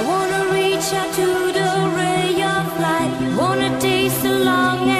I wanna reach out to the ray of light, wanna taste the longing.